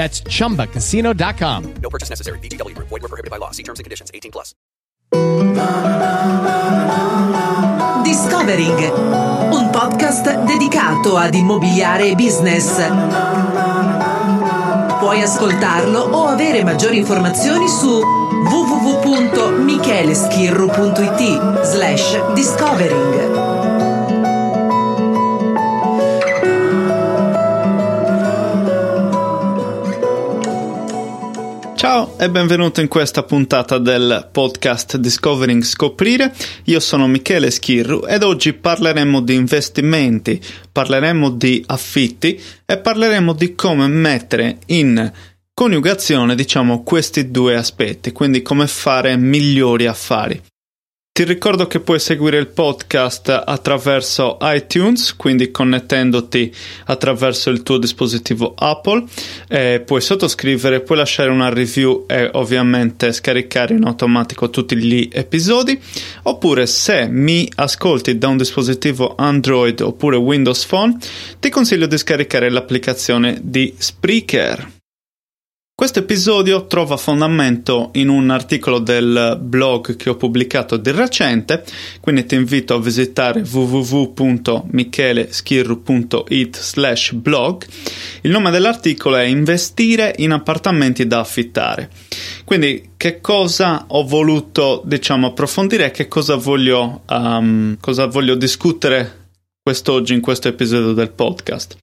That's chumbacasino.com. No purchase necessary. VGW Group. Void were prohibited by law. See terms and conditions. 18 plus. Discovering, un podcast dedicato ad immobiliare e business. Puoi ascoltarlo o avere maggiori informazioni su www.micheleschirru.it slash discovering. E benvenuto in questa puntata del podcast Discovering Scoprire. Io sono Michele Schirru ed oggi parleremo di investimenti, parleremo di affitti e parleremo di come mettere in coniugazione, diciamo, questi due aspetti, quindi come fare migliori affari. Ti ricordo che puoi seguire il podcast attraverso iTunes, quindi connettendoti attraverso il tuo dispositivo Apple, eh, puoi sottoscrivere, puoi lasciare una review e ovviamente scaricare in automatico tutti gli episodi, oppure se mi ascolti da un dispositivo Android oppure Windows Phone, ti consiglio di scaricare l'applicazione di Spreaker. Questo episodio trova fondamento in un articolo del blog che ho pubblicato di recente, quindi ti invito a visitare www.micheleschirru.it slash blog. Il nome dell'articolo è Investire in appartamenti da affittare. Quindi che cosa ho voluto diciamo approfondire e che cosa voglio, um, cosa voglio discutere quest'oggi in questo episodio del podcast.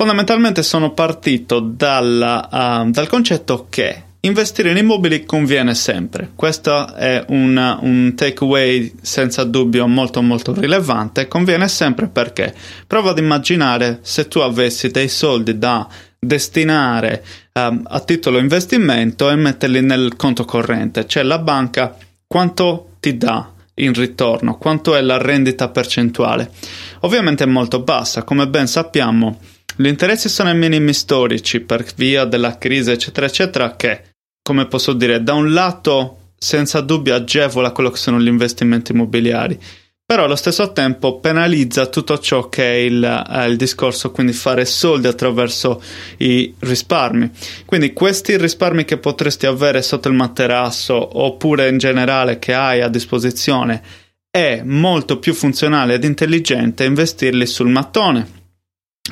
Fondamentalmente sono partito dalla, uh, dal concetto che investire in immobili conviene sempre. Questo è un, un takeaway senza dubbio molto molto rilevante. Conviene sempre perché prova ad immaginare se tu avessi dei soldi da destinare um, a titolo investimento e metterli nel conto corrente, cioè la banca quanto ti dà in ritorno, quanto è la rendita percentuale. Ovviamente è molto bassa, come ben sappiamo gli interessi sono ai minimi storici per via della crisi, eccetera, eccetera, che, come posso dire, da un lato senza dubbio agevola quello che sono gli investimenti immobiliari, però allo stesso tempo penalizza tutto ciò che è il, eh, il, discorso, quindi fare soldi attraverso i risparmi. Quindi questi risparmi che potresti avere sotto il materasso oppure in generale che hai a disposizione è molto più funzionale ed intelligente investirli sul mattone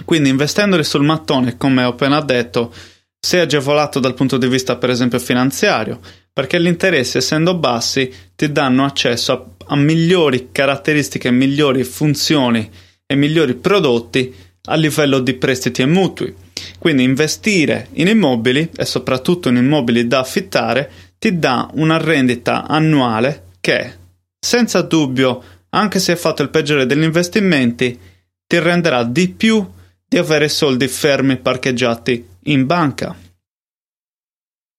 quindi investendoli sul mattone, come ho appena detto, sei agevolato dal punto di vista per esempio finanziario, perché gli interessi essendo bassi ti danno accesso a, a migliori caratteristiche, migliori funzioni e migliori prodotti a livello di prestiti e mutui. Quindi investire in immobili e soprattutto in immobili da affittare ti dà una rendita annuale che, senza dubbio, anche se hai fatto il peggiore degli investimenti, ti renderà di più di avere soldi fermi parcheggiati in banca.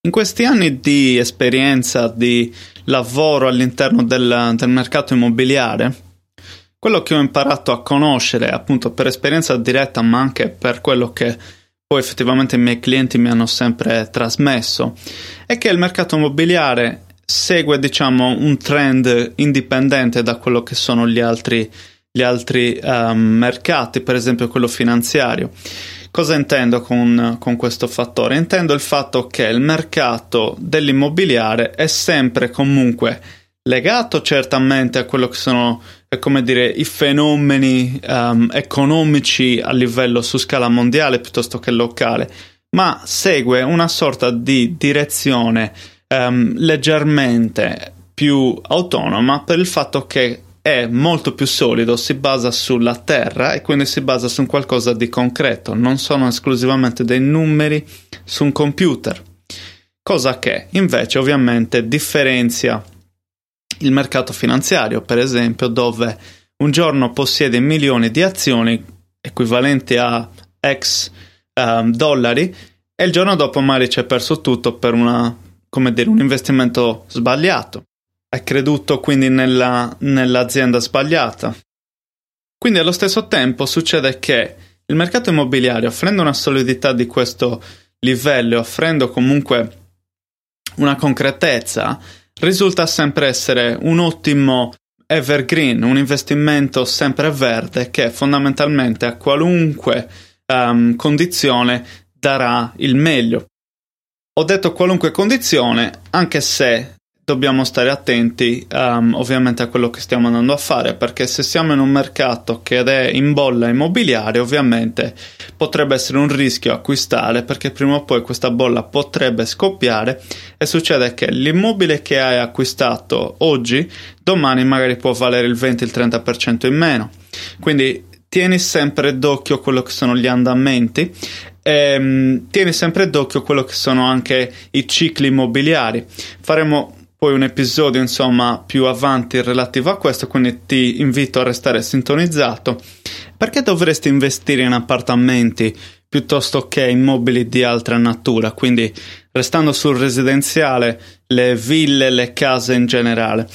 In questi anni di esperienza, di lavoro all'interno del, del mercato immobiliare, quello che ho imparato a conoscere, appunto per esperienza diretta, ma anche per quello che poi effettivamente i miei clienti mi hanno sempre trasmesso, è che il mercato immobiliare segue, diciamo, un trend indipendente da quello che sono gli altri gli altri um, mercati, per esempio quello finanziario. Cosa intendo con, con, questo fattore? Intendo il fatto che il mercato dell'immobiliare è sempre comunque legato certamente a quello che sono, come dire, i fenomeni um, economici a livello su scala mondiale piuttosto che locale, ma segue una sorta di direzione um, leggermente più autonoma per il fatto che è molto più solido, si basa sulla terra e quindi si basa su qualcosa di concreto, non sono esclusivamente dei numeri su un computer. Cosa che invece ovviamente differenzia il mercato finanziario, per esempio, dove un giorno possiede milioni di azioni equivalenti a X um, dollari e il giorno dopo magari ci è perso tutto per una, dire, un investimento sbagliato. Hai creduto quindi nella, nell'azienda sbagliata. Quindi allo stesso tempo succede che il mercato immobiliare, offrendo una solidità di questo livello offrendo comunque una concretezza, risulta sempre essere un ottimo evergreen, un investimento sempre verde che fondamentalmente a qualunque um, condizione darà il meglio. Ho detto qualunque condizione, anche se dobbiamo stare attenti um, ovviamente a quello che stiamo andando a fare perché se siamo in un mercato che è in bolla immobiliare ovviamente potrebbe essere un rischio acquistare perché prima o poi questa bolla potrebbe scoppiare e succede che l'immobile che hai acquistato oggi domani magari può valere il 20-30% in meno. Quindi tieni sempre d'occhio quello che sono gli andamenti e, tieni sempre d'occhio quello che sono anche i cicli immobiliari. Faremo poi un episodio insomma più avanti relativo a questo, quindi ti invito a restare sintonizzato. Perché dovresti investire in appartamenti piuttosto che immobili di altra natura? Quindi restando sul residenziale, le ville, le case in generale.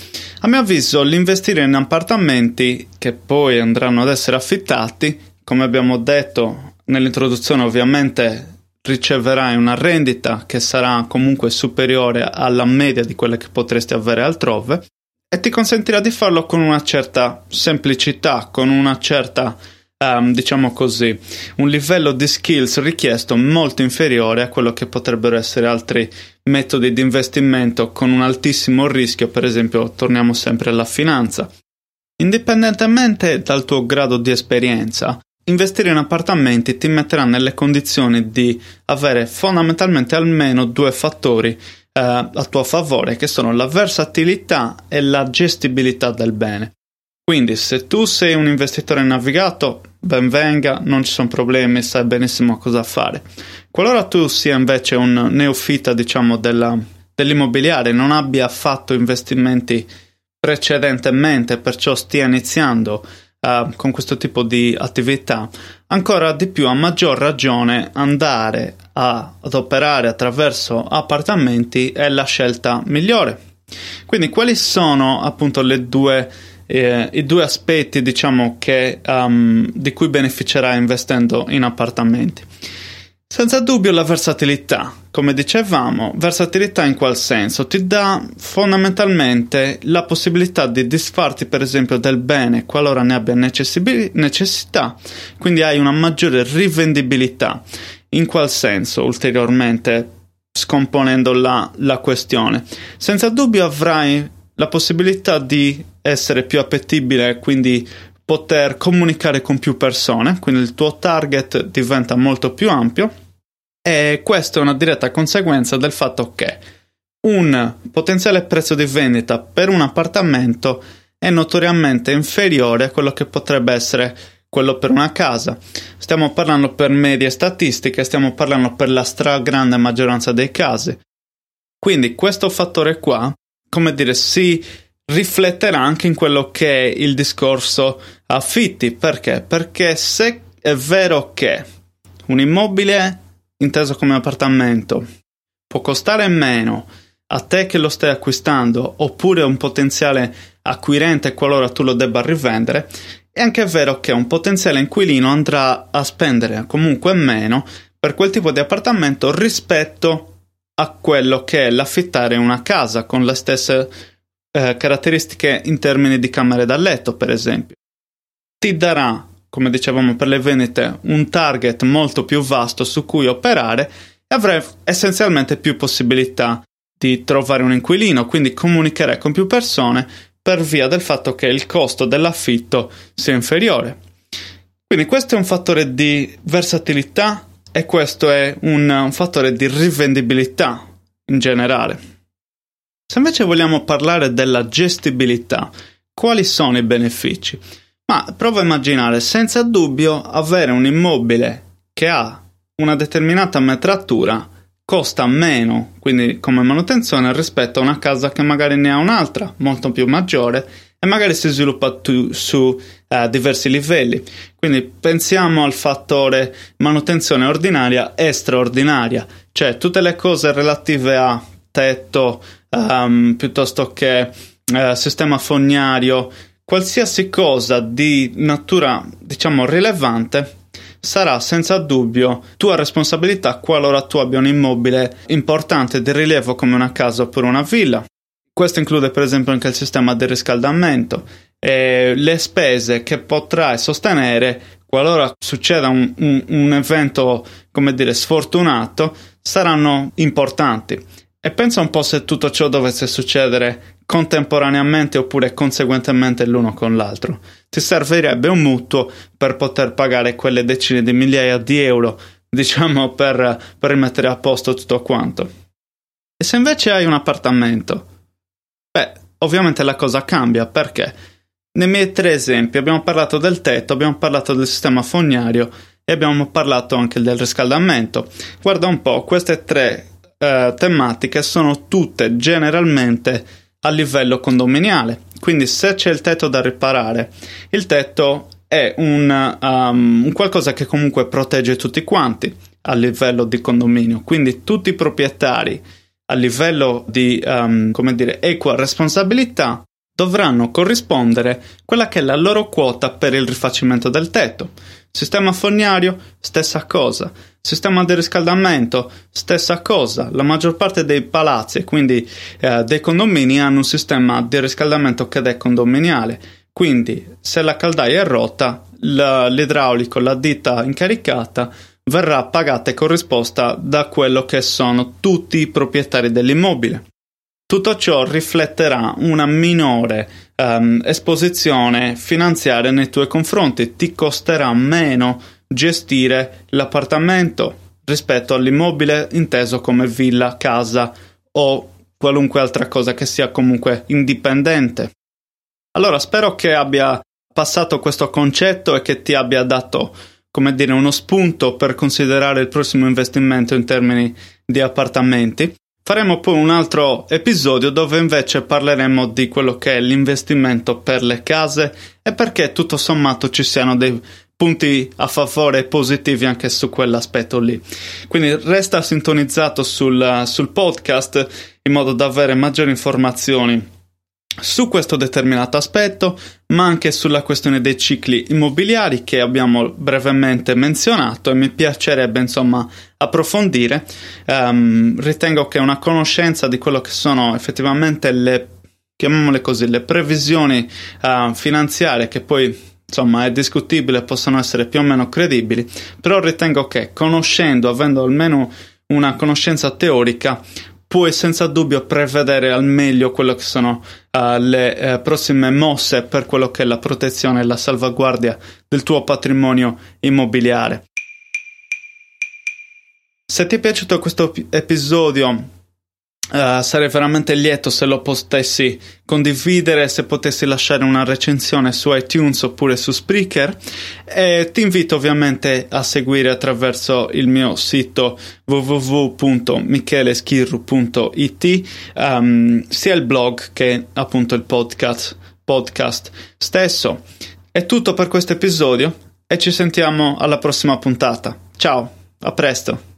A mio avviso, l'investire in appartamenti che poi andranno ad essere affittati, come abbiamo detto nell'introduzione, ovviamente riceverai una rendita che sarà comunque superiore alla media di quelle che potresti avere altrove e ti consentirà di farlo con una certa semplicità, con una certa, um, diciamo così, un livello di skills richiesto molto inferiore a quello che potrebbero essere altri metodi di investimento con un altissimo rischio, per esempio torniamo sempre alla finanza. Indipendentemente dal tuo grado di esperienza, Investire in appartamenti ti metterà nelle condizioni di avere fondamentalmente almeno due fattori eh, a tuo favore, che sono la versatilità e la gestibilità del bene. Quindi, se tu sei un investitore navigato, ben venga, non ci sono problemi, sai benissimo cosa fare. Qualora tu sia invece un neofita, diciamo, della, dell'immobiliare, non abbia fatto investimenti precedentemente, perciò stia iniziando uh, con questo tipo di attività, ancora di più a maggior ragione andare a, ad operare attraverso appartamenti è la scelta migliore. Quindi quali sono appunto due, eh, i due aspetti diciamo che, um, di cui beneficerai investendo in appartamenti? Senza dubbio la versatilità, come dicevamo, versatilità in qual senso? Ti dà fondamentalmente la possibilità di disfarti per esempio del bene qualora ne abbia necessità, quindi hai una maggiore rivendibilità. In qual senso ulteriormente scomponendo la, la questione? Senza dubbio avrai la possibilità di essere più appetibile, quindi poter comunicare con più persone, quindi il tuo target diventa molto più ampio e questo è una diretta conseguenza del fatto che un potenziale prezzo di vendita per un appartamento è notoriamente inferiore a quello che potrebbe essere quello per una casa. Stiamo parlando per medie statistiche, stiamo parlando per la stragrande maggioranza dei casi. Quindi questo fattore qua, come dire, si rifletterà anche in quello che è il discorso affitti. Perché? Perché se è vero che un immobile inteso come appartamento può costare meno a te che lo stai acquistando oppure a un potenziale acquirente qualora tu lo debba rivendere, è anche vero che un potenziale inquilino andrà a spendere comunque meno per quel tipo di appartamento rispetto a quello che è l'affittare una casa con le stesse eh, caratteristiche in termini di camere da letto, per esempio. Ti darà come dicevamo per le vendite, un target molto più vasto su cui operare e avrai essenzialmente più possibilità di trovare un inquilino, quindi comunicherai con più persone per via del fatto che il costo dell'affitto sia inferiore. Quindi questo è un fattore di versatilità e questo è un, un fattore di rivendibilità in generale. Se invece vogliamo parlare della gestibilità, quali sono i benefici? Ma provo a immaginare senza dubbio avere un immobile che ha una determinata metratura costa meno, quindi come manutenzione, rispetto a una casa che magari ne ha un'altra, molto più maggiore, e magari si sviluppa tu, su uh, diversi livelli. Quindi pensiamo al fattore manutenzione ordinaria e straordinaria, cioè tutte le cose relative a tetto, um, piuttosto che uh, sistema fognario, qualsiasi cosa di natura, diciamo, rilevante sarà senza dubbio tua responsabilità qualora tu abbia un immobile importante di rilievo come una casa oppure una villa. Questo include per esempio anche il sistema di riscaldamento e le spese che potrai sostenere qualora succeda un, un, un evento, come dire, sfortunato, saranno importanti. E pensa un po' se tutto ciò dovesse succedere contemporaneamente oppure conseguentemente l'uno con l'altro. Ti servirebbe un mutuo per poter pagare quelle decine di migliaia di euro, diciamo, per, per rimettere a posto tutto quanto. E se invece hai un appartamento? Beh, ovviamente la cosa cambia perché nei miei tre esempi abbiamo parlato del tetto, abbiamo parlato del sistema fognario e abbiamo parlato anche del riscaldamento. Guarda un po', queste tre eh, tematiche sono tutte generalmente a livello condominiale. Quindi se c'è il tetto da riparare, il tetto è un, um, qualcosa che comunque protegge tutti quanti a livello di condominio. Quindi tutti i proprietari a livello di, um, come dire, equa responsabilità dovranno corrispondere quella che è la loro quota per il rifacimento del tetto. Sistema fognario, stessa cosa. Sistema di riscaldamento, stessa cosa. La maggior parte dei palazzi, quindi eh, dei condomini, hanno un sistema di riscaldamento che è condominiale. Quindi, se la caldaia è rotta, l'idraulico, la ditta incaricata, verrà pagata e corrisposta da quello che sono tutti i proprietari dell'immobile. Tutto ciò rifletterà una minore um, esposizione finanziaria nei tuoi confronti, ti costerà meno gestire l'appartamento rispetto all'immobile inteso come villa, casa o qualunque altra cosa che sia comunque indipendente. Allora spero che abbia passato questo concetto e che ti abbia dato, come dire, uno spunto per considerare il prossimo investimento in termini di appartamenti. Faremo poi un altro episodio dove invece parleremo di quello che è l'investimento per le case e perché tutto sommato ci siano dei punti a favore positivi anche su quell'aspetto lì. Quindi resta sintonizzato sul, sul podcast in modo da avere maggiori informazioni su questo determinato aspetto, ma anche sulla questione dei cicli immobiliari che abbiamo brevemente menzionato e mi piacerebbe insomma approfondire. Um, ritengo che una conoscenza di quello che sono effettivamente le chiamiamole così, le previsioni uh, finanziarie che poi insomma è discutibile possono essere più o meno credibili, però ritengo che conoscendo, avendo almeno una conoscenza teorica, puoi senza dubbio prevedere al meglio quello che sono uh, le uh, prossime mosse per quello che è la protezione e la salvaguardia del tuo patrimonio immobiliare. Se ti è piaciuto questo episodio Uh, sarei veramente lieto se lo potessi condividere, se potessi lasciare una recensione su iTunes oppure su Spreaker e ti invito ovviamente a seguire attraverso il mio sito www.micheleschirru.it um, sia il blog che appunto il podcast, podcast stesso. È tutto per questo episodio e ci sentiamo alla prossima puntata. Ciao, a presto!